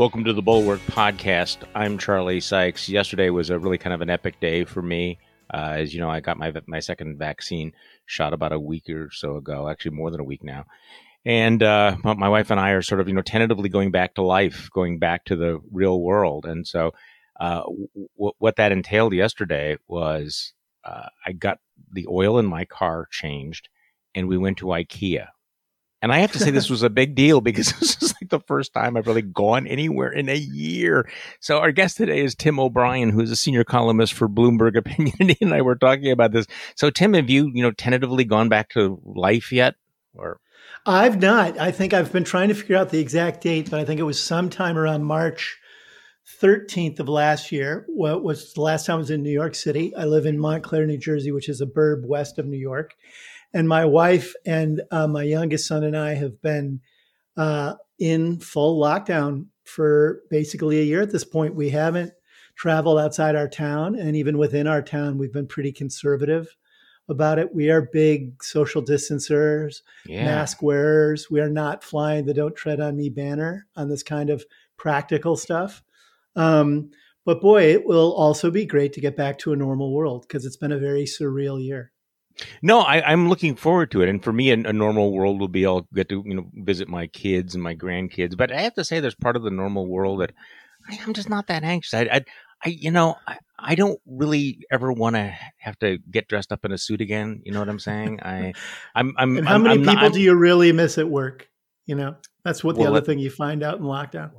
Welcome to the Bulwark Podcast. I'm Charlie Sykes. Yesterday was a really kind of an epic day for me. Uh, as you know, I got my my second vaccine shot about a week or so ago, actually more than a week now. And uh, my wife and I are sort of, you know, tentatively going back to life, going back to the real world. And so, uh, w- what that entailed yesterday was uh, I got the oil in my car changed, and we went to IKEA and I have to say, this was a big deal because this is like the first time I've really gone anywhere in a year. So our guest today is Tim O'Brien, who's a senior columnist for Bloomberg Opinion, and I were talking about this. So Tim, have you, you know, tentatively gone back to life yet, or? I've not. I think I've been trying to figure out the exact date, but I think it was sometime around March 13th of last year. What was the last time I was in New York City? I live in Montclair, New Jersey, which is a burb west of New York. And my wife and uh, my youngest son and I have been uh, in full lockdown for basically a year at this point. We haven't traveled outside our town, and even within our town, we've been pretty conservative about it. We are big social distancers, yeah. mask wearers. We are not flying the "Don't Tread on Me" banner on this kind of practical stuff. Um, but boy, it will also be great to get back to a normal world because it's been a very surreal year. No, I, am looking forward to it. And for me, a, a, normal world will be I'll get to you know visit my kids and my grandkids. But I have to say, there's part of the normal world that I, am just not that anxious. I, I, I you know, I, I don't really ever want to have to get dressed up in a suit again. You know what I'm saying? I, I'm, I'm. And how I'm, many I'm people not, do you really miss at work? You know, that's what the well, other thing you find out in lockdown.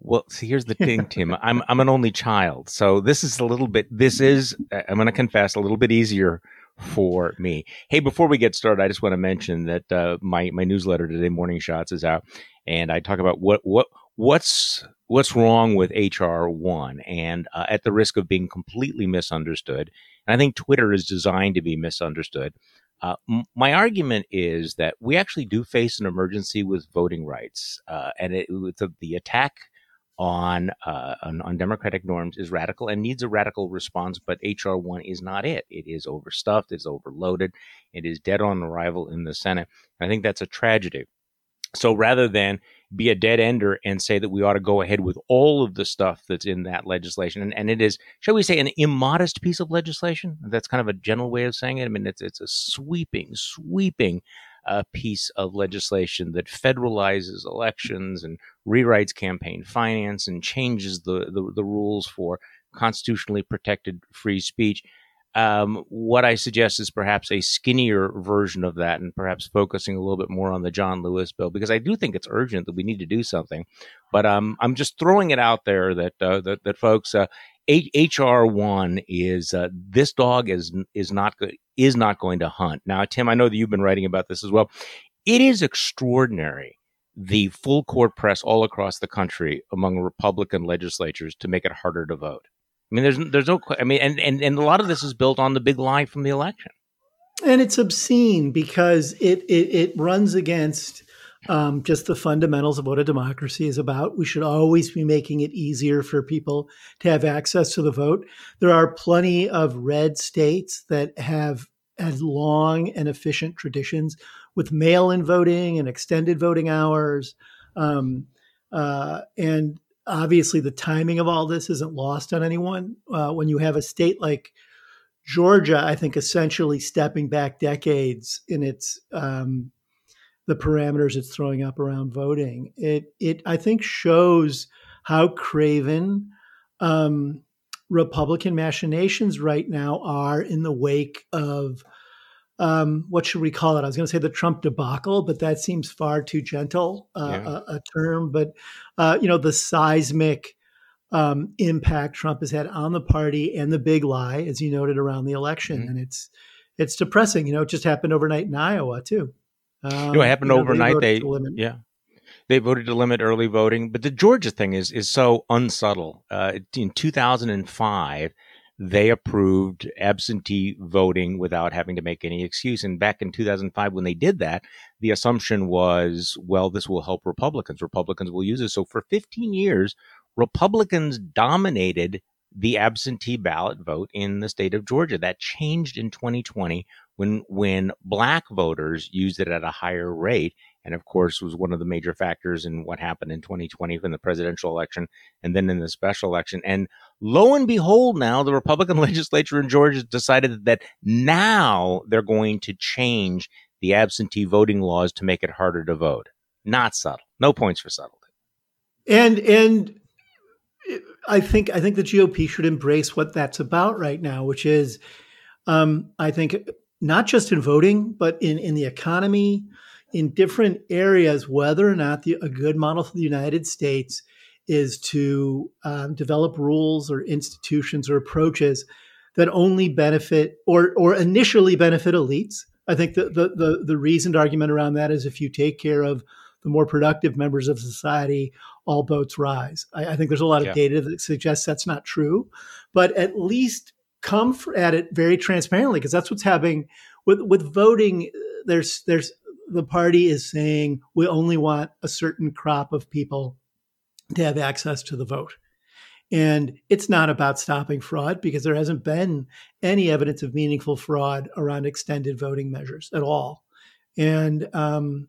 Well, see, here's the thing, Tim. I'm I'm an only child, so this is a little bit. This is I'm going to confess a little bit easier for me. Hey, before we get started, I just want to mention that uh, my my newsletter today, Morning Shots, is out, and I talk about what what what's what's wrong with HR one, and uh, at the risk of being completely misunderstood, and I think Twitter is designed to be misunderstood. Uh, m- my argument is that we actually do face an emergency with voting rights, uh, and it, the, the attack on, uh, on, on democratic norms is radical and needs a radical response. But HR one is not it. It is overstuffed. It's overloaded. It is dead on arrival in the Senate. I think that's a tragedy. So rather than be a dead ender and say that we ought to go ahead with all of the stuff that's in that legislation, and, and it is, shall we say, an immodest piece of legislation. That's kind of a general way of saying it. I mean, it's it's a sweeping, sweeping a piece of legislation that federalizes elections and rewrites campaign finance and changes the, the, the rules for constitutionally protected free speech. Um, what I suggest is perhaps a skinnier version of that and perhaps focusing a little bit more on the John Lewis bill because I do think it's urgent that we need to do something. But um, I'm just throwing it out there that uh, that, that folks, uh, HR one is uh, this dog is is not good is not going to hunt. Now, Tim, I know that you've been writing about this as well. It is extraordinary the full court press all across the country among Republican legislatures to make it harder to vote. I mean, there's there's no. I mean, and and and a lot of this is built on the big lie from the election. And it's obscene because it it, it runs against um, just the fundamentals of what a democracy is about. We should always be making it easier for people to have access to the vote. There are plenty of red states that have had long and efficient traditions with mail in voting and extended voting hours. Um, uh, and obviously, the timing of all this isn't lost on anyone. Uh, when you have a state like Georgia, I think essentially stepping back decades in its um, the parameters it's throwing up around voting. It it I think shows how craven um, Republican machinations right now are in the wake of um, what should we call it? I was going to say the Trump debacle, but that seems far too gentle uh, yeah. a, a, term. But uh, you know the seismic um, impact Trump has had on the party and the big lie, as you noted around the election, mm-hmm. and it's it's depressing. You know, it just happened overnight in Iowa too. Um, you know, it happened you know, overnight. They, they yeah, they voted to limit early voting, but the Georgia thing is is so unsubtle. Uh, in 2005, they approved absentee voting without having to make any excuse. And back in 2005, when they did that, the assumption was, well, this will help Republicans. Republicans will use it. So for 15 years, Republicans dominated the absentee ballot vote in the state of Georgia. That changed in 2020 when when black voters used it at a higher rate and of course was one of the major factors in what happened in 2020 in the presidential election and then in the special election. And lo and behold now the republican legislature in georgia decided that now they're going to change the absentee voting laws to make it harder to vote. Not subtle. No points for subtlety. And and i think i think the gop should embrace what that's about right now which is um, i think not just in voting but in in the economy in different areas whether or not the, a good model for the United States is to um, develop rules or institutions or approaches that only benefit or or initially benefit elites. I think the the the, the reasoned argument around that is if you take care of the more productive members of society, all boats rise. I, I think there's a lot of yeah. data that suggests that's not true, but at least come at it very transparently because that's what's happening with with voting. There's there's the party is saying we only want a certain crop of people to have access to the vote. And it's not about stopping fraud because there hasn't been any evidence of meaningful fraud around extended voting measures at all. And um,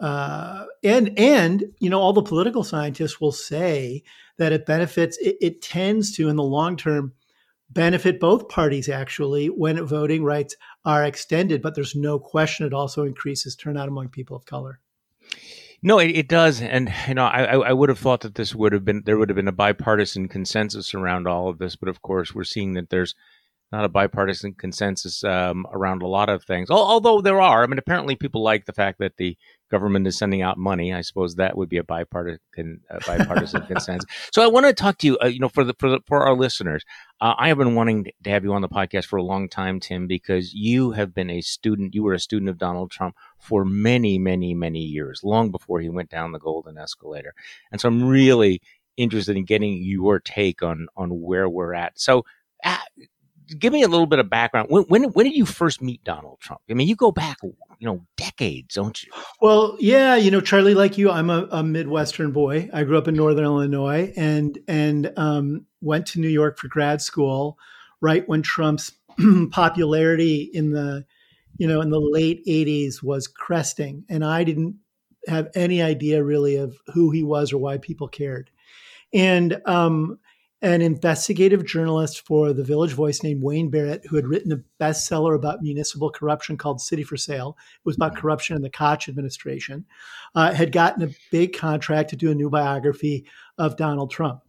uh, and and you know all the political scientists will say that it benefits. It, it tends to, in the long term, benefit both parties actually when voting rights are extended, but there's no question it also increases turnout among people of color. No, it, it does, and you know, I, I would have thought that this would have been there would have been a bipartisan consensus around all of this, but of course, we're seeing that there's not a bipartisan consensus um, around a lot of things. Although there are, I mean, apparently people like the fact that the government is sending out money. I suppose that would be a bipartisan a bipartisan consensus. So I want to talk to you, uh, you know, for the for the, for our listeners. Uh, I have been wanting to have you on the podcast for a long time, Tim, because you have been a student. You were a student of Donald Trump for many, many, many years, long before he went down the golden escalator. And so I'm really interested in getting your take on on where we're at. So. Uh, give me a little bit of background. When, when, when did you first meet Donald Trump? I mean, you go back, you know, decades, don't you? Well, yeah, you know, Charlie, like you, I'm a, a Midwestern boy. I grew up in Northern Illinois and and um, went to New York for grad school right when Trump's popularity in the you know in the late 80s was cresting and i didn't have any idea really of who he was or why people cared and um, an investigative journalist for the Village Voice named Wayne Barrett, who had written a bestseller about municipal corruption called City for Sale. It was about corruption in the Koch administration, uh, had gotten a big contract to do a new biography of Donald Trump.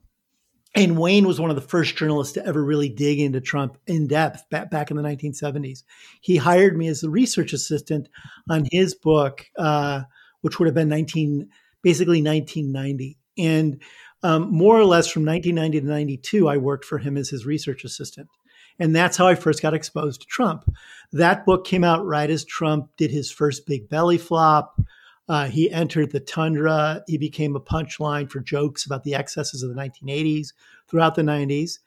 And Wayne was one of the first journalists to ever really dig into Trump in depth back, back in the 1970s. He hired me as the research assistant on his book, uh, which would have been 19, basically 1990. And um, more or less from 1990 to 92, I worked for him as his research assistant. And that's how I first got exposed to Trump. That book came out right as Trump did his first big belly flop. Uh, he entered the tundra. He became a punchline for jokes about the excesses of the 1980s throughout the 90s.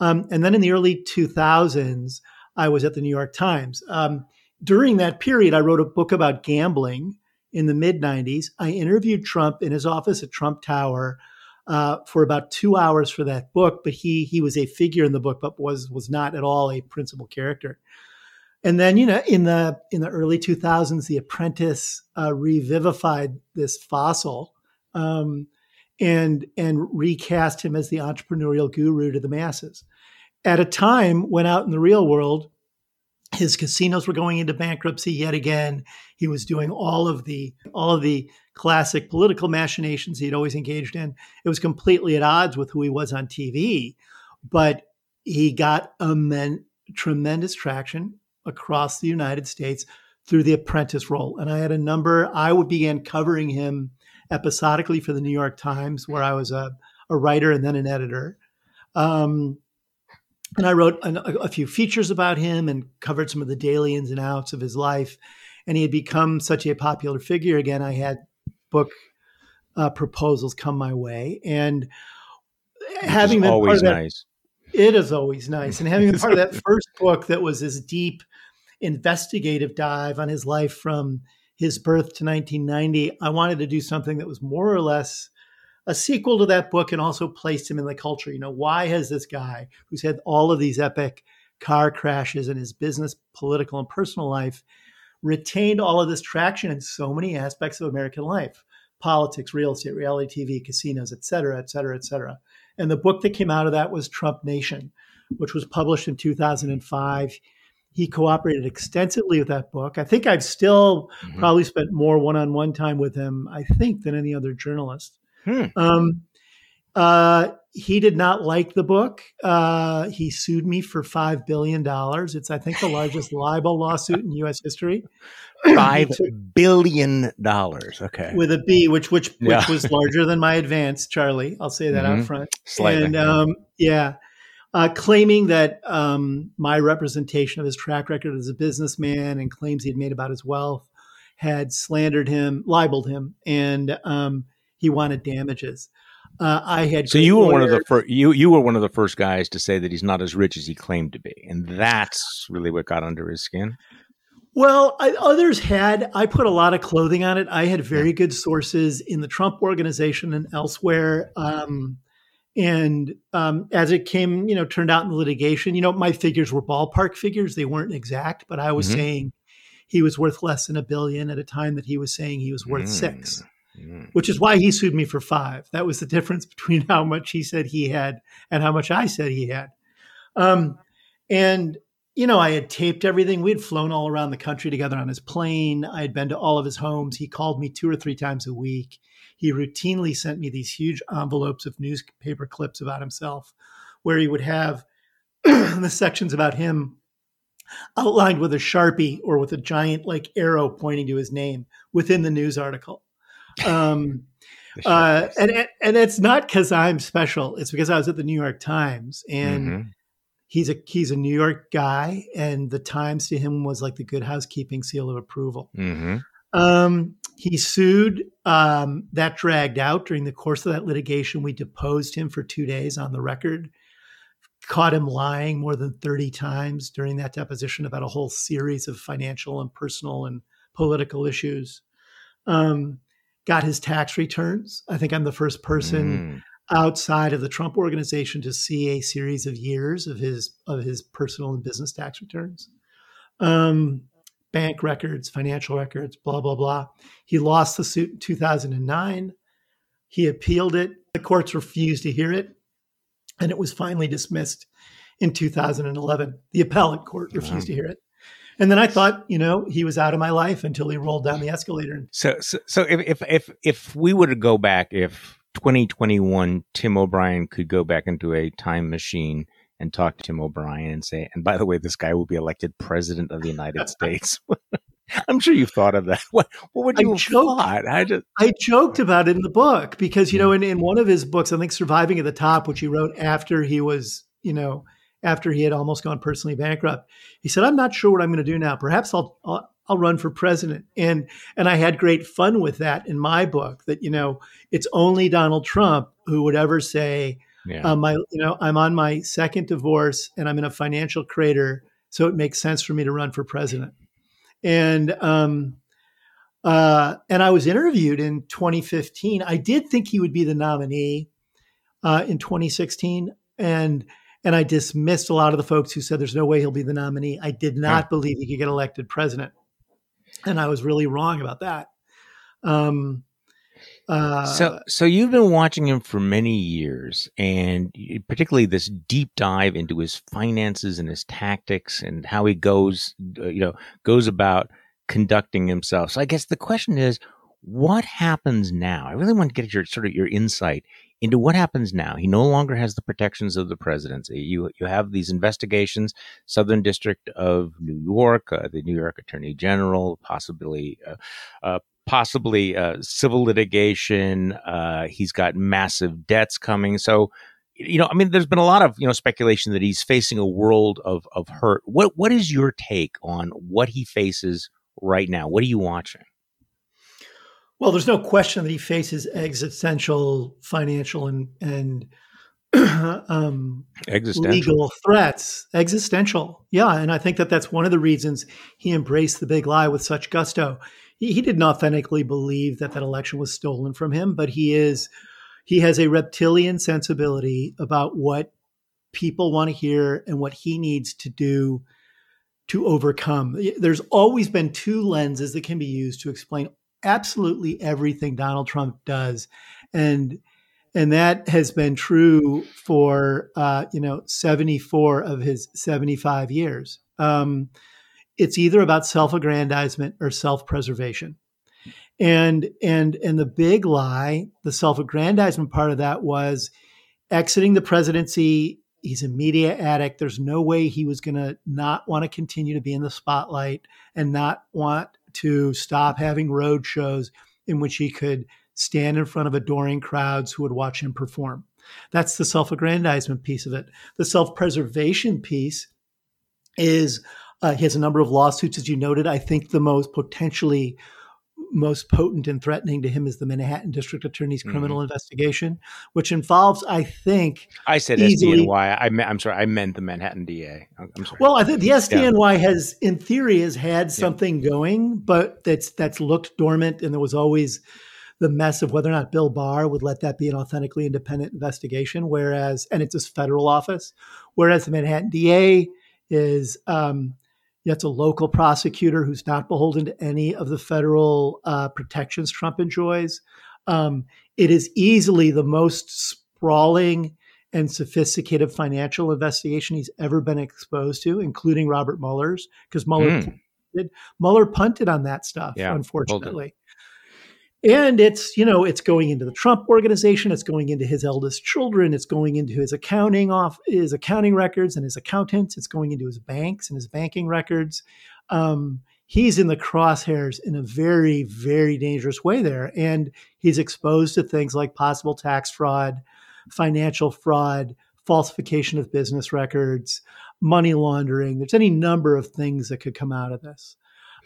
Um, and then in the early 2000s, I was at the New York Times. Um, during that period, I wrote a book about gambling in the mid 90s. I interviewed Trump in his office at Trump Tower uh, for about two hours for that book, but he he was a figure in the book, but was was not at all a principal character. And then you know in the in the early 2000s, The Apprentice uh, revivified this fossil. Um, and and recast him as the entrepreneurial guru to the masses at a time when out in the real world his casinos were going into bankruptcy yet again. He was doing all of the all of the classic political machinations he'd always engaged in. It was completely at odds with who he was on tv but he got men, tremendous traction across the united states through the apprentice role. And i had a number i would began covering him episodically for the new york times where i was a, a writer and then an editor. Um, and I wrote a, a, few features about him and covered some of the daily ins and outs of his life. And he had become such a popular figure. Again, I had book uh, proposals come my way, and Which having been always part of that, nice. It is always nice, and having been part of that first book that was his deep investigative dive on his life from his birth to 1990, I wanted to do something that was more or less a sequel to that book and also placed him in the culture. You know, why has this guy who's had all of these epic car crashes in his business, political, and personal life retained all of this traction in so many aspects of American life politics, real estate, reality TV, casinos, et cetera, et cetera, et cetera. And the book that came out of that was Trump Nation, which was published in 2005. He cooperated extensively with that book. I think I've still mm-hmm. probably spent more one on one time with him, I think, than any other journalist. Hmm. Um, uh, he did not like the book. Uh, he sued me for $5 billion. It's, I think, the largest libel lawsuit in U.S. history. Five billion dollars. Okay. With a B, which which yeah. which was larger than my advance, Charlie. I'll say that mm-hmm. out front. Slightly. And um, yeah. Uh, claiming that um, my representation of his track record as a businessman and claims he had made about his wealth had slandered him, libeled him, and um, he wanted damages. Uh, I had so you were one of the first you you were one of the first guys to say that he's not as rich as he claimed to be, and that's really what got under his skin. Well, I, others had. I put a lot of clothing on it. I had very good sources in the Trump organization and elsewhere. Um, and um, as it came, you know, turned out in the litigation, you know, my figures were ballpark figures. They weren't exact, but I was mm-hmm. saying he was worth less than a billion at a time that he was saying he was worth mm. six. Mm. Which is why he sued me for five. That was the difference between how much he said he had and how much I said he had. Um, and you know, I had taped everything. We had flown all around the country together on his plane. I had been to all of his homes. He called me two or three times a week. He routinely sent me these huge envelopes of newspaper clips about himself, where he would have the sections about him outlined with a sharpie or with a giant like arrow pointing to his name within the news article. Um, uh, and and it's not because I'm special. It's because I was at the New York Times, and mm-hmm. he's a he's a New York guy, and the Times to him was like the Good Housekeeping seal of approval. Mm-hmm. Um, he sued. Um, that dragged out during the course of that litigation. We deposed him for two days on the record. Caught him lying more than 30 times during that deposition about a whole series of financial and personal and political issues. Um, got his tax returns. I think I'm the first person mm. outside of the Trump organization to see a series of years of his of his personal and business tax returns. Um, bank records, financial records, blah blah blah. He lost the suit in 2009. He appealed it. The courts refused to hear it, and it was finally dismissed in 2011. The appellate court refused wow. to hear it. And then I thought, you know, he was out of my life until he rolled down the mm. escalator. So, so, so if, if, if, if we were to go back, if 2021 Tim O'Brien could go back into a time machine and talk to Tim O'Brien and say, and by the way, this guy will be elected president of the United States. I'm sure you've thought of that. What, what would you I joked, thought? I, just, I joked about it in the book because, you know, mm. in, in one of his books, I think Surviving at the Top, which he wrote after he was, you know, after he had almost gone personally bankrupt. He said, "I'm not sure what I'm going to do now. Perhaps I'll, I'll I'll run for president." And and I had great fun with that in my book. That you know, it's only Donald Trump who would ever say, yeah. um, "My you know, I'm on my second divorce and I'm in a financial crater, so it makes sense for me to run for president." And um, uh, and I was interviewed in 2015. I did think he would be the nominee uh, in 2016, and and I dismissed a lot of the folks who said there's no way he'll be the nominee. I did not yeah. believe he could get elected president. And I was really wrong about that. Um, uh, so, so you've been watching him for many years, and particularly this deep dive into his finances and his tactics and how he goes, uh, you know, goes about conducting himself. So, I guess the question is, what happens now? I really want to get your sort of your insight into what happens now. He no longer has the protections of the presidency. You you have these investigations, Southern District of New York, uh, the New York Attorney General, possibly. Uh, uh, possibly uh, civil litigation. Uh, he's got massive debts coming. So, you know, I mean, there's been a lot of you know speculation that he's facing a world of of hurt. What what is your take on what he faces right now? What are you watching? Well, there's no question that he faces existential, financial, and and um, legal threats. Existential, yeah, and I think that that's one of the reasons he embraced the big lie with such gusto. He, he didn't authentically believe that that election was stolen from him, but he is he has a reptilian sensibility about what people want to hear and what he needs to do to overcome. There's always been two lenses that can be used to explain absolutely everything Donald Trump does, and and that has been true for uh, you know 74 of his 75 years. Um, it's either about self-aggrandizement or self-preservation. And and and the big lie, the self-aggrandizement part of that was exiting the presidency. He's a media addict. There's no way he was going to not want to continue to be in the spotlight and not want to stop having road shows in which he could stand in front of adoring crowds who would watch him perform. That's the self aggrandizement piece of it. The self preservation piece is uh, he has a number of lawsuits, as you noted. I think the most potentially most potent and threatening to him is the Manhattan District Attorney's criminal mm-hmm. investigation, which involves, I think, I said easily, SDNY. I am sorry, I meant the Manhattan DA. I'm sorry. Well, I think the SDNY yeah. has, in theory, has had something yeah. going, but that's that's looked dormant, and there was always the mess of whether or not Bill Barr would let that be an authentically independent investigation. Whereas, and it's a federal office, whereas the Manhattan DA is um, it's a local prosecutor who's not beholden to any of the federal uh, protections Trump enjoys. Um, it is easily the most sprawling and sophisticated financial investigation he's ever been exposed to, including Robert Mueller's, because Mueller mm. punted, Mueller punted on that stuff, yeah, unfortunately and it's you know it's going into the trump organization it's going into his eldest children it's going into his accounting off his accounting records and his accountants it's going into his banks and his banking records. Um, he's in the crosshairs in a very very dangerous way there and he's exposed to things like possible tax fraud financial fraud falsification of business records money laundering. There's any number of things that could come out of this.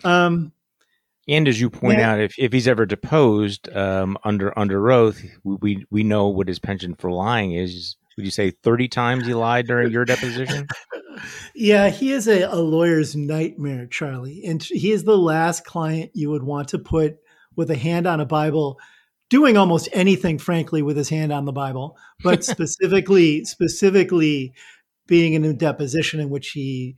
Um, and as you point yeah. out, if, if he's ever deposed um, under under oath, we we know what his penchant for lying is. Would you say thirty times he lied during your deposition? yeah, he is a, a lawyer's nightmare, Charlie, and he is the last client you would want to put with a hand on a Bible, doing almost anything, frankly, with his hand on the Bible, but specifically specifically being in a deposition in which he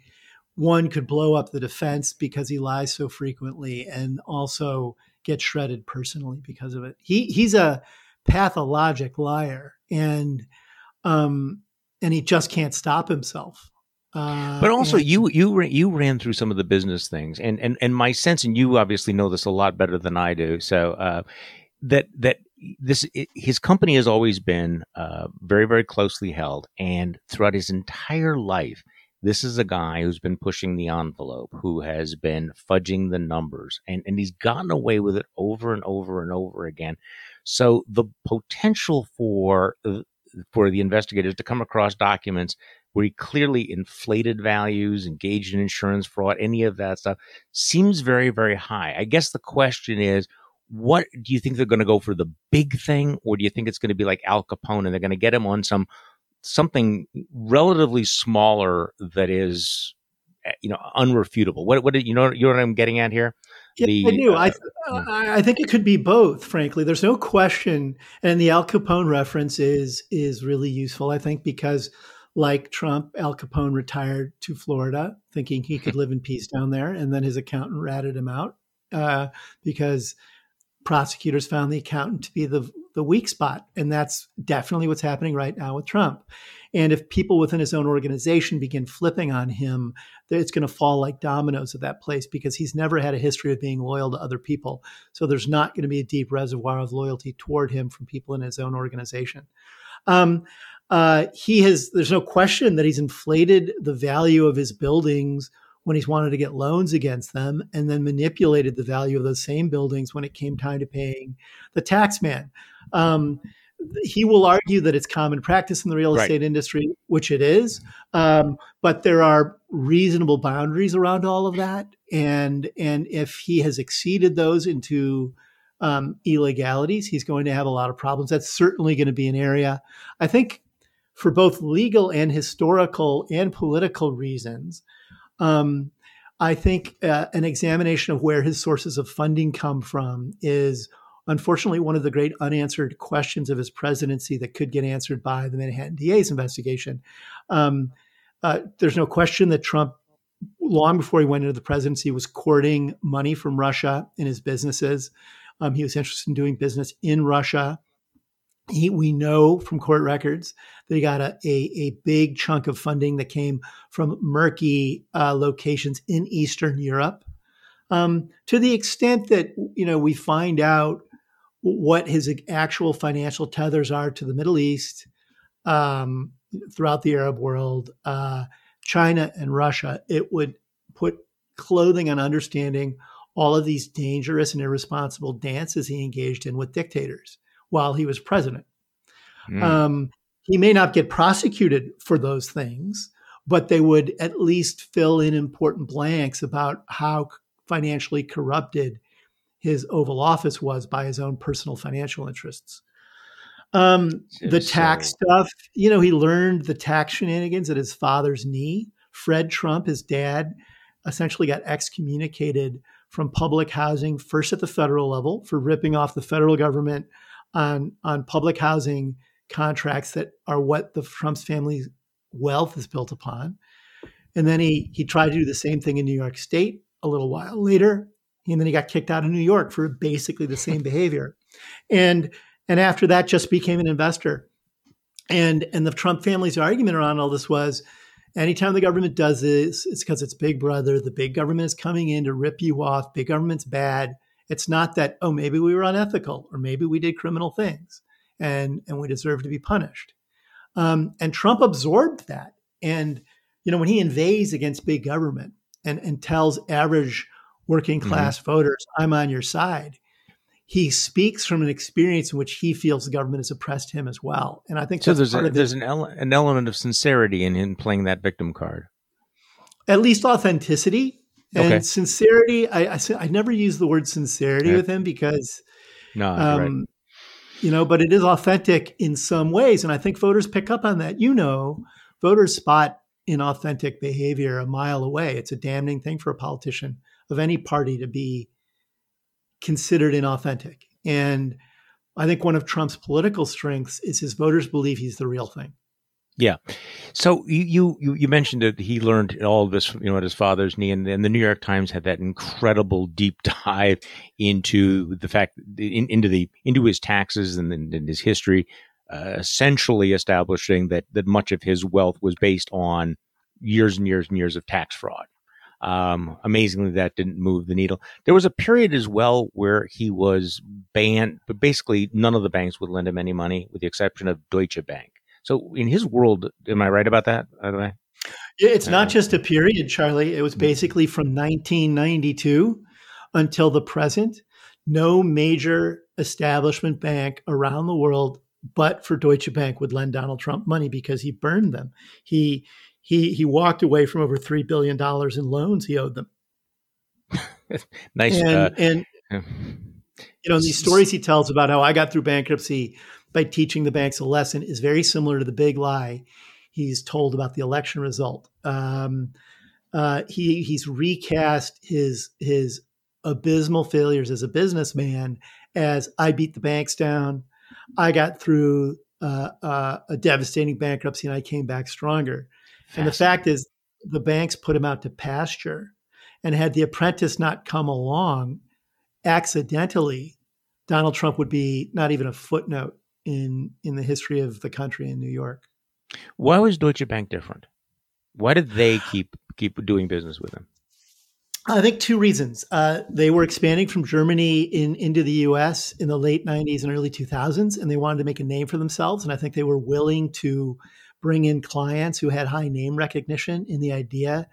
one could blow up the defense because he lies so frequently and also get shredded personally because of it. He he's a pathologic liar and um and he just can't stop himself. Uh, but also, and, you you you ran through some of the business things, and and and my sense, and you obviously know this a lot better than I do. So uh, that that this his company has always been uh, very very closely held, and throughout his entire life, this is a guy who's been pushing the envelope, who has been fudging the numbers, and, and he's gotten away with it over and over and over again. So the potential for uh, for the investigators to come across documents where he clearly inflated values, engaged in insurance fraud, any of that stuff seems very, very high. I guess the question is, what do you think they're going to go for the big thing, or do you think it's going to be like Al Capone and they're going to get him on some something relatively smaller that is eh, you know unrefutable what what you know you know what i'm getting at here yeah, the, I do. Uh, I, th- I think it could be both. Frankly, there's no question, and the Al Capone reference is is really useful. I think because, like Trump, Al Capone retired to Florida, thinking he could live in peace down there, and then his accountant ratted him out uh, because prosecutors found the accountant to be the the weak spot. And that's definitely what's happening right now with Trump. And if people within his own organization begin flipping on him, it's going to fall like dominoes at that place because he's never had a history of being loyal to other people. So there's not going to be a deep reservoir of loyalty toward him from people in his own organization. Um, uh, he has, there's no question that he's inflated the value of his buildings when he's wanted to get loans against them and then manipulated the value of those same buildings when it came time to paying the tax man. Um, he will argue that it's common practice in the real estate right. industry, which it is, um, but there are reasonable boundaries around all of that, and and if he has exceeded those into um, illegalities, he's going to have a lot of problems. That's certainly going to be an area. I think for both legal and historical and political reasons, um, I think uh, an examination of where his sources of funding come from is unfortunately, one of the great unanswered questions of his presidency that could get answered by the Manhattan DA's investigation. Um, uh, there's no question that Trump, long before he went into the presidency, was courting money from Russia in his businesses. Um, he was interested in doing business in Russia. He, we know from court records that he got a, a, a, big chunk of funding that came from murky uh, locations in Eastern Europe. Um, to the extent that you know we find out what his actual financial tethers are to the Middle East, um, throughout the Arab world, uh, China and Russia, it would put clothing on understanding all of these dangerous and irresponsible dances he engaged in with dictators while he was president. Mm. Um, he may not get prosecuted for those things, but they would at least fill in important blanks about how financially corrupted his Oval Office was by his own personal financial interests. Um, the tax stuff, you know, he learned the tax shenanigans at his father's knee. Fred Trump, his dad, essentially got excommunicated from public housing, first at the federal level for ripping off the federal government on, on public housing contracts that are what the Trump's family's wealth is built upon. And then he he tried to do the same thing in New York State a little while later. And then he got kicked out of New York for basically the same behavior. And and after that just became an investor. And and the Trump family's argument around all this was anytime the government does this, it's because it's big brother. The big government is coming in to rip you off. Big government's bad. It's not that, oh, maybe we were unethical or maybe we did criminal things and, and we deserve to be punished. Um, and Trump absorbed that. And, you know, when he invades against big government and, and tells average working mm-hmm. class mm-hmm. voters, I'm on your side, he speaks from an experience in which he feels the government has oppressed him as well. And I think so. There's a, there's an, ele- an element of sincerity in him playing that victim card. At least authenticity and okay. sincerity. I, I, I never use the word sincerity with him because, no, um, right. you know, but it is authentic in some ways, and I think voters pick up on that. You know, voters spot inauthentic behavior a mile away. It's a damning thing for a politician of any party to be considered inauthentic. And I think one of Trump's political strengths is his voters believe he's the real thing. Yeah. So you you you mentioned that he learned all of this, you know, at his father's knee, and, the New York Times had that incredible deep dive into the fact in, into the into his taxes and, and his history, uh, essentially establishing that that much of his wealth was based on years and years and years of tax fraud. Um, amazingly, that didn't move the needle. There was a period as well where he was banned, but basically none of the banks would lend him any money, with the exception of Deutsche Bank. So, in his world, am I right about that? By the way, it's not just a period, Charlie. It was mm-hmm. basically from 1992 until the present. No major establishment bank around the world, but for Deutsche Bank, would lend Donald Trump money because he burned them. He he he walked away from over three billion dollars in loans he owed them. nice. And, uh, and you know these stories he tells about how I got through bankruptcy by teaching the banks a lesson is very similar to the big lie he's told about the election result. Um, uh, he he's recast his his abysmal failures as a businessman as I beat the banks down. I got through uh, uh, a devastating bankruptcy and I came back stronger. And the fact is, the banks put him out to pasture. And had the apprentice not come along accidentally, Donald Trump would be not even a footnote in in the history of the country in New York. Why was Deutsche Bank different? Why did they keep keep doing business with him? I think two reasons. Uh, they were expanding from Germany in, into the U.S. in the late '90s and early 2000s, and they wanted to make a name for themselves. And I think they were willing to bring in clients who had high name recognition in the idea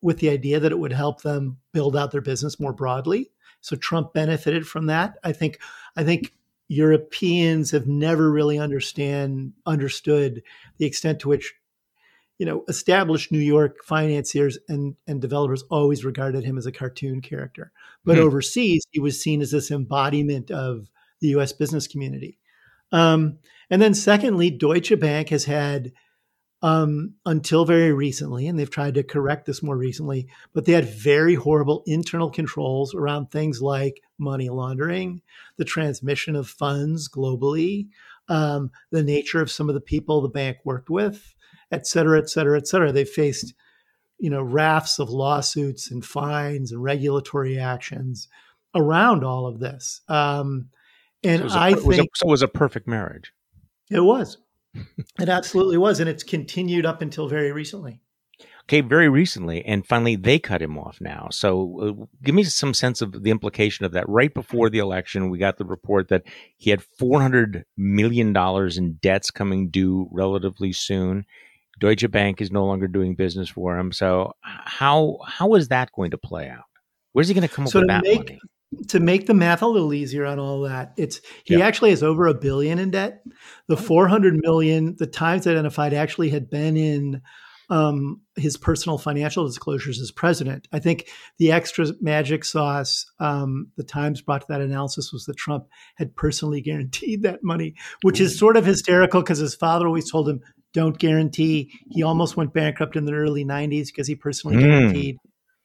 with the idea that it would help them build out their business more broadly. So Trump benefited from that. I think I think Europeans have never really understand understood the extent to which you know established New York financiers and and developers always regarded him as a cartoon character. But mm-hmm. overseas, he was seen as this embodiment of the U.S. business community. Um, and then, secondly, Deutsche Bank has had um, until very recently, and they've tried to correct this more recently, but they had very horrible internal controls around things like money laundering, the transmission of funds globally, um, the nature of some of the people the bank worked with, et cetera, et cetera, et cetera. They faced, you know, rafts of lawsuits and fines and regulatory actions around all of this. Um, and so I a, think was a, so was a perfect marriage. It was. it absolutely was, and it's continued up until very recently. Okay, very recently, and finally they cut him off now. So, uh, give me some sense of the implication of that. Right before the election, we got the report that he had four hundred million dollars in debts coming due relatively soon. Deutsche Bank is no longer doing business for him. So, how how is that going to play out? Where's he going to come up so with that make, money? To make the math a little easier on all that, it's he yep. actually has over a billion in debt. The 400 million, the times identified actually had been in um, his personal financial disclosures as president. I think the extra magic sauce um, the Times brought to that analysis was that Trump had personally guaranteed that money, which is sort of hysterical because his father always told him, don't guarantee. He almost went bankrupt in the early 90s because he personally mm. guaranteed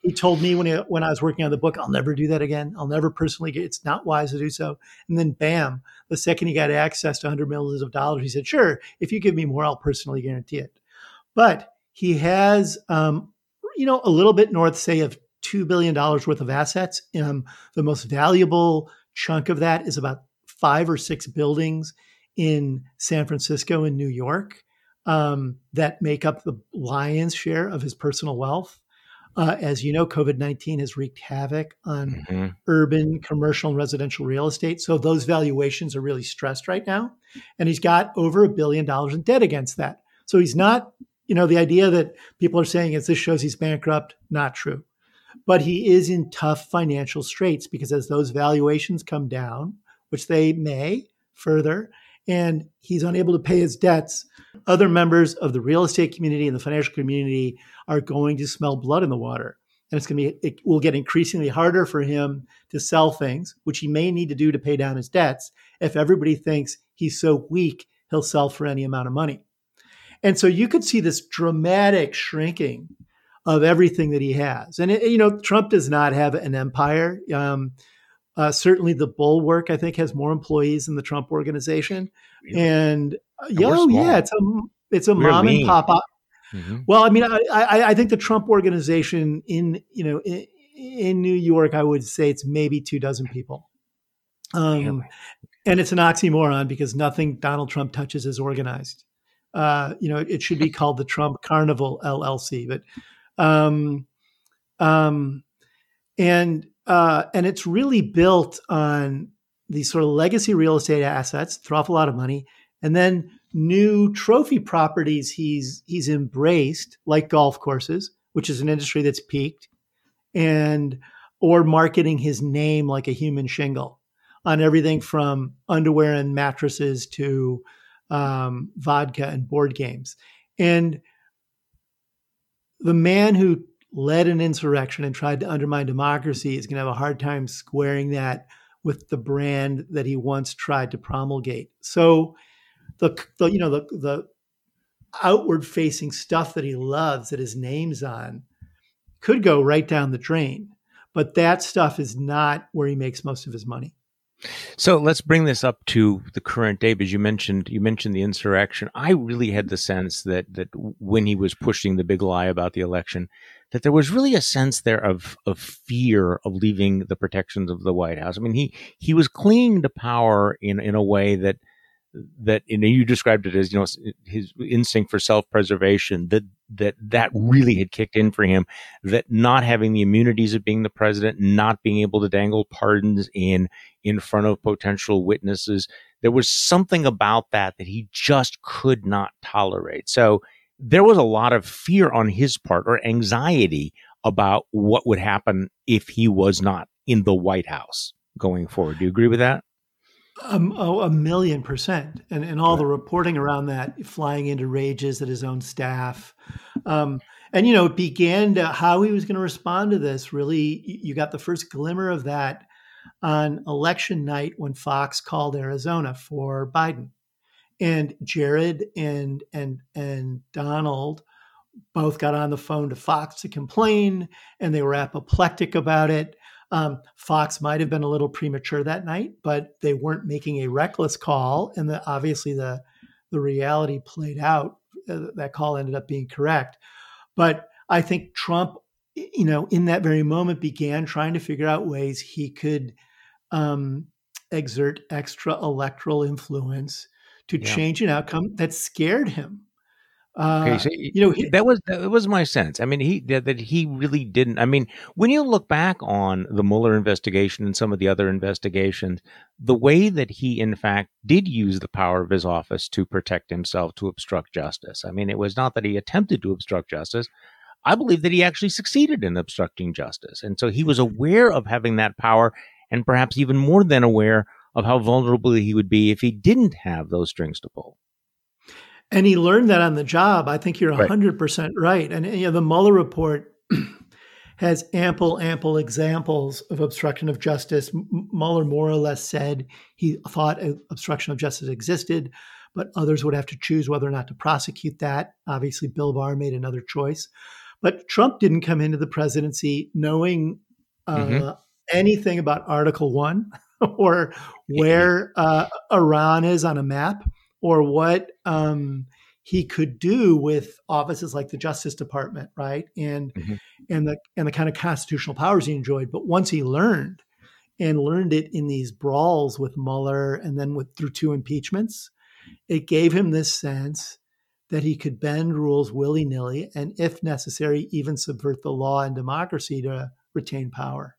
he told me when he, when I was working on the book, I'll never do that again. I'll never personally get. It's not wise to do so. And then, bam! The second he got access to hundred millions of dollars, he said, "Sure, if you give me more, I'll personally guarantee it." But he has, um, you know, a little bit north, say, of two billion dollars worth of assets. Um, the most valuable chunk of that is about five or six buildings in San Francisco and New York um, that make up the lion's share of his personal wealth. Uh, as you know, COVID 19 has wreaked havoc on mm-hmm. urban, commercial, and residential real estate. So those valuations are really stressed right now. And he's got over a billion dollars in debt against that. So he's not, you know, the idea that people are saying is this shows he's bankrupt, not true. But he is in tough financial straits because as those valuations come down, which they may further, and he's unable to pay his debts, other members of the real estate community and the financial community are going to smell blood in the water. And it's going to be, it will get increasingly harder for him to sell things, which he may need to do to pay down his debts, if everybody thinks he's so weak, he'll sell for any amount of money. And so you could see this dramatic shrinking of everything that he has. And, it, you know, Trump does not have an empire. Um, uh, certainly, the Bulwark I think has more employees than the Trump organization, really? and, uh, oh yeah, it's a it's a we're mom lean. and pop. Mm-hmm. Well, I mean, I, I, I think the Trump organization in you know in, in, New York, I would say it's maybe two dozen people, um, and it's an oxymoron because nothing Donald Trump touches is organized. Uh, you know, it should be called the Trump Carnival LLC, but um, um, and uh, and it's really built on these sort of legacy real estate assets, throw off a lot of money, and then new trophy properties he's he's embraced, like golf courses, which is an industry that's peaked, and or marketing his name like a human shingle on everything from underwear and mattresses to um, vodka and board games. And the man who led an insurrection and tried to undermine democracy is going to have a hard time squaring that with the brand that he once tried to promulgate. So the, the you know the the outward facing stuff that he loves that his name's on could go right down the drain. But that stuff is not where he makes most of his money. So let's bring this up to the current day, because you mentioned you mentioned the insurrection. I really had the sense that that when he was pushing the big lie about the election, that there was really a sense there of of fear of leaving the protections of the White House. I mean, he he was clinging to power in in a way that that you know you described it as you know his instinct for self-preservation that that that really had kicked in for him that not having the immunities of being the president not being able to dangle pardons in in front of potential witnesses there was something about that that he just could not tolerate so there was a lot of fear on his part or anxiety about what would happen if he was not in the white house going forward. Do you agree with that? Um, oh, a million percent, and and all the reporting around that, flying into rages at his own staff, um, and you know, it began to how he was going to respond to this. Really, you got the first glimmer of that on election night when Fox called Arizona for Biden, and Jared and and and Donald both got on the phone to Fox to complain, and they were apoplectic about it. Um, Fox might have been a little premature that night, but they weren't making a reckless call, and the, obviously the the reality played out. Uh, that call ended up being correct, but I think Trump, you know, in that very moment, began trying to figure out ways he could um, exert extra electoral influence to yeah. change an outcome that scared him. Uh, okay, so you know he, that was that was my sense. I mean, he that, that, he really didn't. I mean, when you look back on the Mueller investigation and some of the other investigations, the way that he in fact did use the power of his office to protect himself to obstruct justice. I mean, it was not that he attempted to obstruct justice. I believe that he actually succeeded in obstructing justice, and so he was aware of having that power, and perhaps even more than aware of how vulnerable he would be if he didn't have those strings to pull. And he learned that on the job. I think you're 100% right. right. And you know, the Mueller report has ample, ample examples of obstruction of justice. Mueller more or less said he thought obstruction of justice existed, but others would have to choose whether or not to prosecute that. Obviously, Bill Barr made another choice. But Trump didn't come into the presidency knowing uh, mm-hmm. anything about Article One or where uh, Iran is on a map or what um, he could do with offices like the Justice Department, right? And mm-hmm. and the and the kind of constitutional powers he enjoyed. But once he learned and learned it in these brawls with Mueller and then with through two impeachments, it gave him this sense that he could bend rules willy nilly and, if necessary, even subvert the law and democracy to retain power.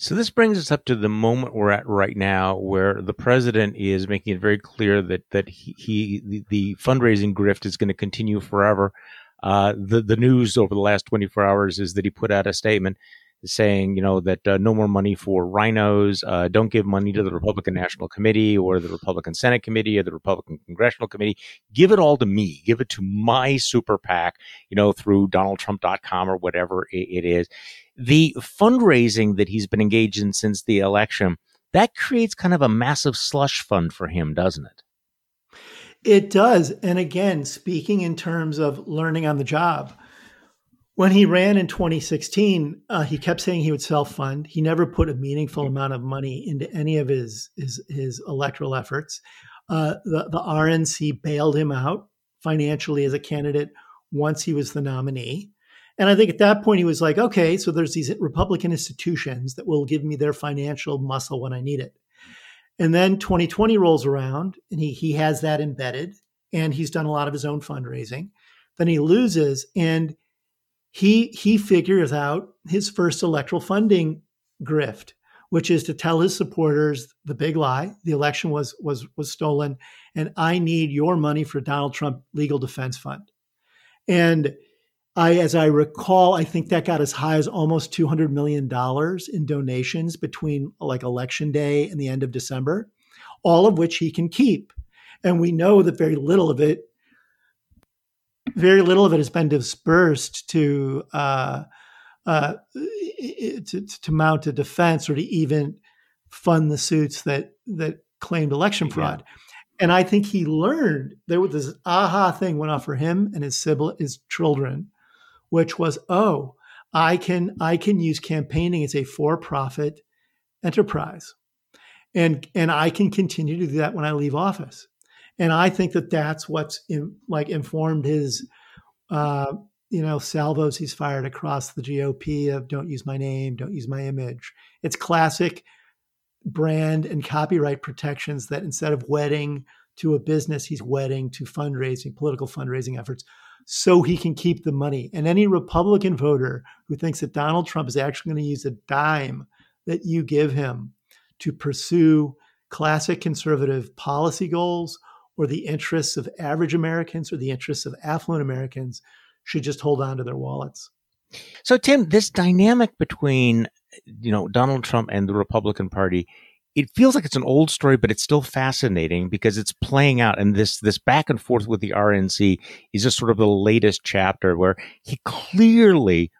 So this brings us up to the moment we're at right now, where the president is making it very clear that that he, he the, the, fundraising grift is going to continue forever. Uh, the the news over the last 24 hours is that he put out a statement saying, you know, that uh, no more money for RINOs, Uh, don't give money to the Republican National Committee or the Republican Senate Committee or the Republican Congressional Committee. Give it all to me. Give it to my super PAC, you know, through DonaldTrump.com or whatever it, it is the fundraising that he's been engaged in since the election, that creates kind of a massive slush fund for him, doesn't it? It does. And again, speaking in terms of learning on the job, when he ran in 2016, uh, he kept saying he would self fund. He never put a meaningful amount of money into any of his his, his electoral efforts. Uh, the, the RNC bailed him out financially as a candidate once he was the nominee. And I think at that point he was like, okay, so there's these Republican institutions that will give me their financial muscle when I need it. And then 2020 rolls around and he he has that embedded and he's done a lot of his own fundraising. Then he loses and he he figures out his first electoral funding grift, which is to tell his supporters the big lie, the election was was was stolen and I need your money for Donald Trump legal defense fund. And I, as I recall, I think that got as high as almost two hundred million dollars in donations between like election day and the end of December, all of which he can keep. And we know that very little of it, very little of it has been dispersed to uh, uh, to, to mount a defense or to even fund the suits that that claimed election fraud. Yeah. And I think he learned there was this aha thing went off for him and his sibling, his children which was, oh, I can I can use campaigning as a for-profit enterprise, and and I can continue to do that when I leave office. And I think that that's what's in, like informed his, uh, you know, salvos he's fired across the GOP of "Don't use my name, don't use my image." It's classic brand and copyright protections that instead of wedding to a business, he's wedding to fundraising, political fundraising efforts so he can keep the money. And any Republican voter who thinks that Donald Trump is actually going to use a dime that you give him to pursue classic conservative policy goals or the interests of average Americans or the interests of affluent Americans should just hold on to their wallets. So, Tim, this dynamic between you know Donald Trump and the Republican Party it feels like it's an old story, but it's still fascinating because it's playing out. And this this back and forth with the RNC is just sort of the latest chapter where he clearly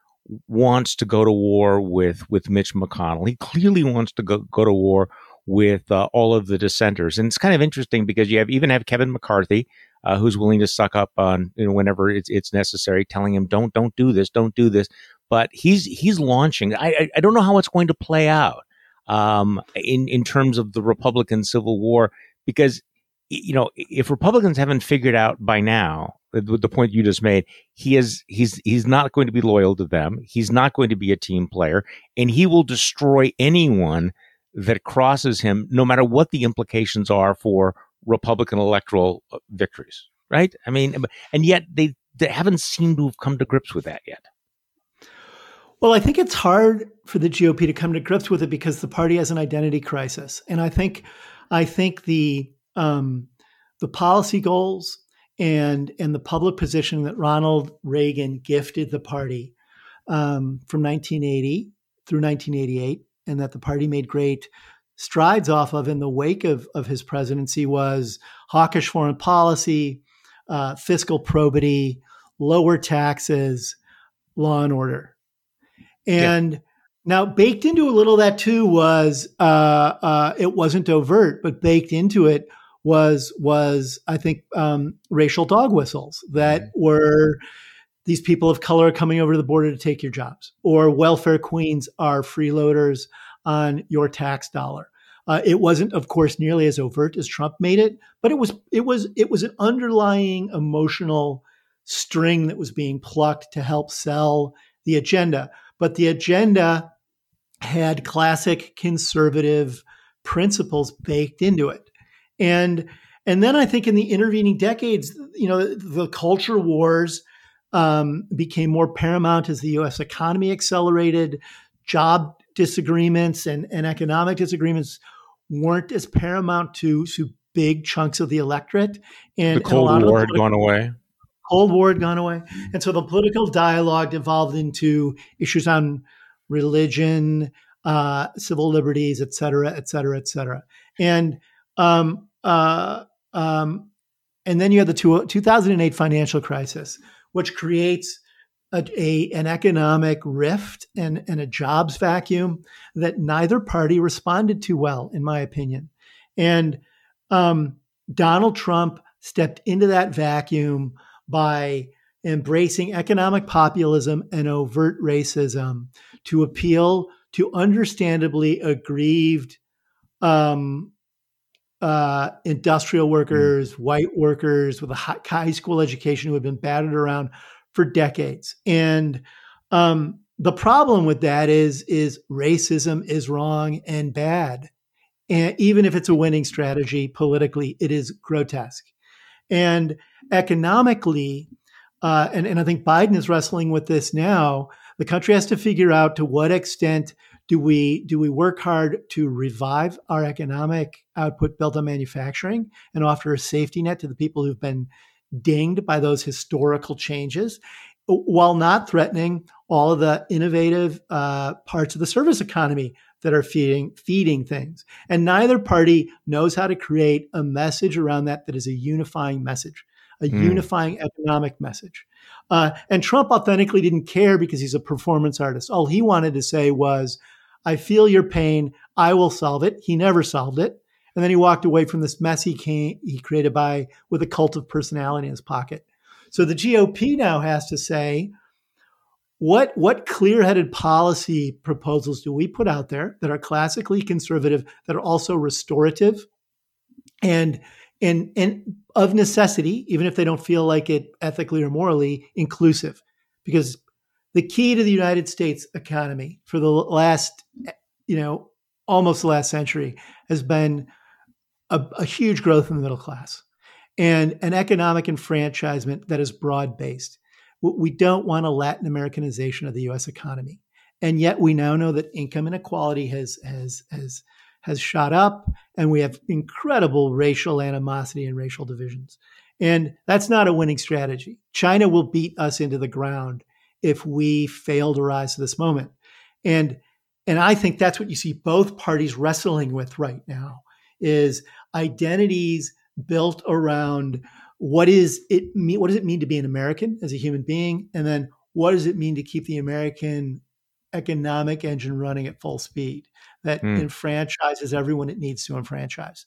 wants to go to war with with Mitch McConnell. He clearly wants to go go to war with uh, all of the dissenters. And it's kind of interesting because you have even have Kevin McCarthy, uh, who's willing to suck up on you know whenever it's, it's necessary, telling him don't don't do this, don't do this. But he's he's launching. I I, I don't know how it's going to play out um, in in terms of the Republican Civil War because you know if Republicans haven't figured out by now the, the point you just made, he is he's he's not going to be loyal to them. He's not going to be a team player, and he will destroy anyone that crosses him, no matter what the implications are for Republican electoral uh, victories. Right? I mean, and yet they they haven't seemed to have come to grips with that yet. Well, I think it's hard for the GOP to come to grips with it because the party has an identity crisis, and I think, I think the um, the policy goals and and the public position that Ronald Reagan gifted the party um, from 1980 through 1988, and that the party made great strides off of in the wake of of his presidency was hawkish foreign policy, uh, fiscal probity, lower taxes, law and order and yeah. now baked into a little of that too was uh, uh, it wasn't overt, but baked into it was was I think um, racial dog whistles that mm-hmm. were these people of color coming over to the border to take your jobs, or welfare queens are freeloaders on your tax dollar. Uh, it wasn't, of course, nearly as overt as Trump made it, but it was it was it was an underlying emotional string that was being plucked to help sell the agenda but the agenda had classic conservative principles baked into it. And and then I think in the intervening decades, you know, the culture wars um, became more paramount as the U.S. economy accelerated. Job disagreements and, and economic disagreements weren't as paramount to, to big chunks of the electorate. And the Cold War had gone away. Cold War had gone away. And so the political dialogue evolved into issues on religion, uh, civil liberties, et cetera, et cetera, et cetera. And um, uh, um, and then you had the two, 2008 financial crisis, which creates a, a, an economic rift and, and a jobs vacuum that neither party responded to well, in my opinion. And um, Donald Trump stepped into that vacuum by embracing economic populism and overt racism to appeal to understandably aggrieved um, uh, industrial hmm. workers, mm. white workers with a high, high, school education who had been battered around for decades. And um, the problem with that is is racism is wrong and bad. And even if it's a winning strategy politically, it is grotesque. And economically, uh, and, and I think Biden is wrestling with this now. The country has to figure out to what extent do we do we work hard to revive our economic output built on manufacturing and offer a safety net to the people who've been dinged by those historical changes, while not threatening all of the innovative uh, parts of the service economy that are feeding feeding things. And neither party knows how to create a message around that that is a unifying message, a mm. unifying economic message. Uh, and Trump authentically didn't care because he's a performance artist. All he wanted to say was, "I feel your pain. I will solve it." He never solved it. And then he walked away from this mess he, came, he created by with a cult of personality in his pocket. So the GOP now has to say, what what clear-headed policy proposals do we put out there that are classically conservative that are also restorative and and and of necessity even if they don't feel like it ethically or morally inclusive because the key to the United States economy for the last you know almost the last century has been a, a huge growth in the middle class and an economic enfranchisement that is broad based we don't want a Latin Americanization of the U.S. economy, and yet we now know that income inequality has has has has shot up, and we have incredible racial animosity and racial divisions. And that's not a winning strategy. China will beat us into the ground if we fail to rise to this moment. And and I think that's what you see both parties wrestling with right now is identities built around what is it mean? What does it mean to be an American as a human being? And then what does it mean to keep the American economic engine running at full speed? That mm. enfranchises everyone it needs to enfranchise?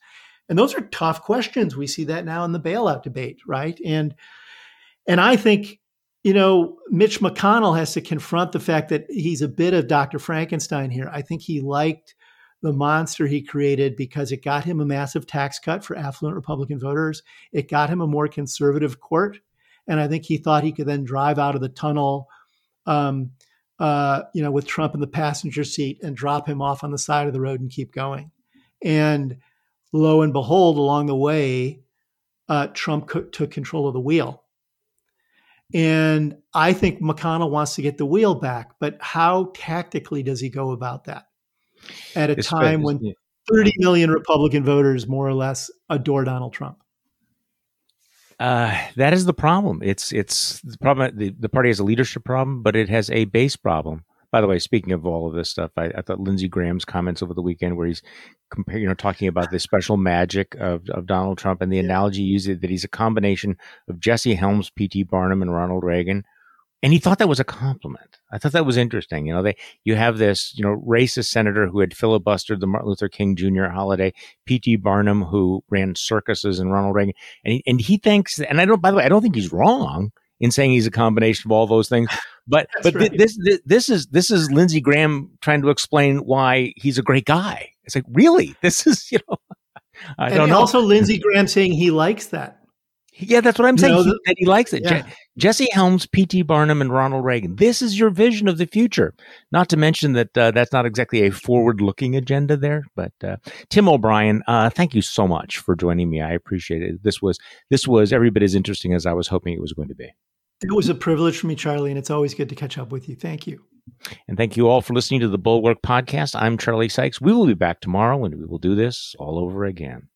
And those are tough questions. We see that now in the bailout debate, right? And and I think you know, Mitch McConnell has to confront the fact that he's a bit of Dr. Frankenstein here. I think he liked the monster he created because it got him a massive tax cut for affluent Republican voters. It got him a more conservative court. And I think he thought he could then drive out of the tunnel, um, uh, you know, with Trump in the passenger seat and drop him off on the side of the road and keep going. And lo and behold, along the way, uh, Trump co- took control of the wheel and I think McConnell wants to get the wheel back, but how tactically does he go about that at a it's time when 30 million Republican voters more or less adore Donald Trump? Uh, that is the problem. It's it's the problem. The, the party has a leadership problem, but it has a base problem. By the way, speaking of all of this stuff, I, I thought Lindsey Graham's comments over the weekend, where he's compare, you know, talking about the special magic of, of Donald Trump and the yeah. analogy used that he's a combination of Jesse Helms, P.T. Barnum, and Ronald Reagan. And he thought that was a compliment. I thought that was interesting. You know, they you have this you know racist senator who had filibustered the Martin Luther King Jr. holiday, P.T. Barnum who ran circuses, and Ronald Reagan, and he, and he thinks, and I don't. By the way, I don't think he's wrong in saying he's a combination of all those things. But but right. th- this, this this is this is Lindsey Graham trying to explain why he's a great guy. It's like really, this is you know. I and don't know. Also, Lindsey Graham saying he likes that. Yeah, that's what I'm saying. You know, he, that he likes it. Yeah. Je- Jesse Helms, P.T. Barnum, and Ronald Reagan. This is your vision of the future. Not to mention that uh, that's not exactly a forward-looking agenda there. But uh, Tim O'Brien, uh, thank you so much for joining me. I appreciate it. This was this was every bit as interesting as I was hoping it was going to be. It was a privilege for me, Charlie, and it's always good to catch up with you. Thank you. And thank you all for listening to the Bulwark Podcast. I'm Charlie Sykes. We will be back tomorrow and we will do this all over again.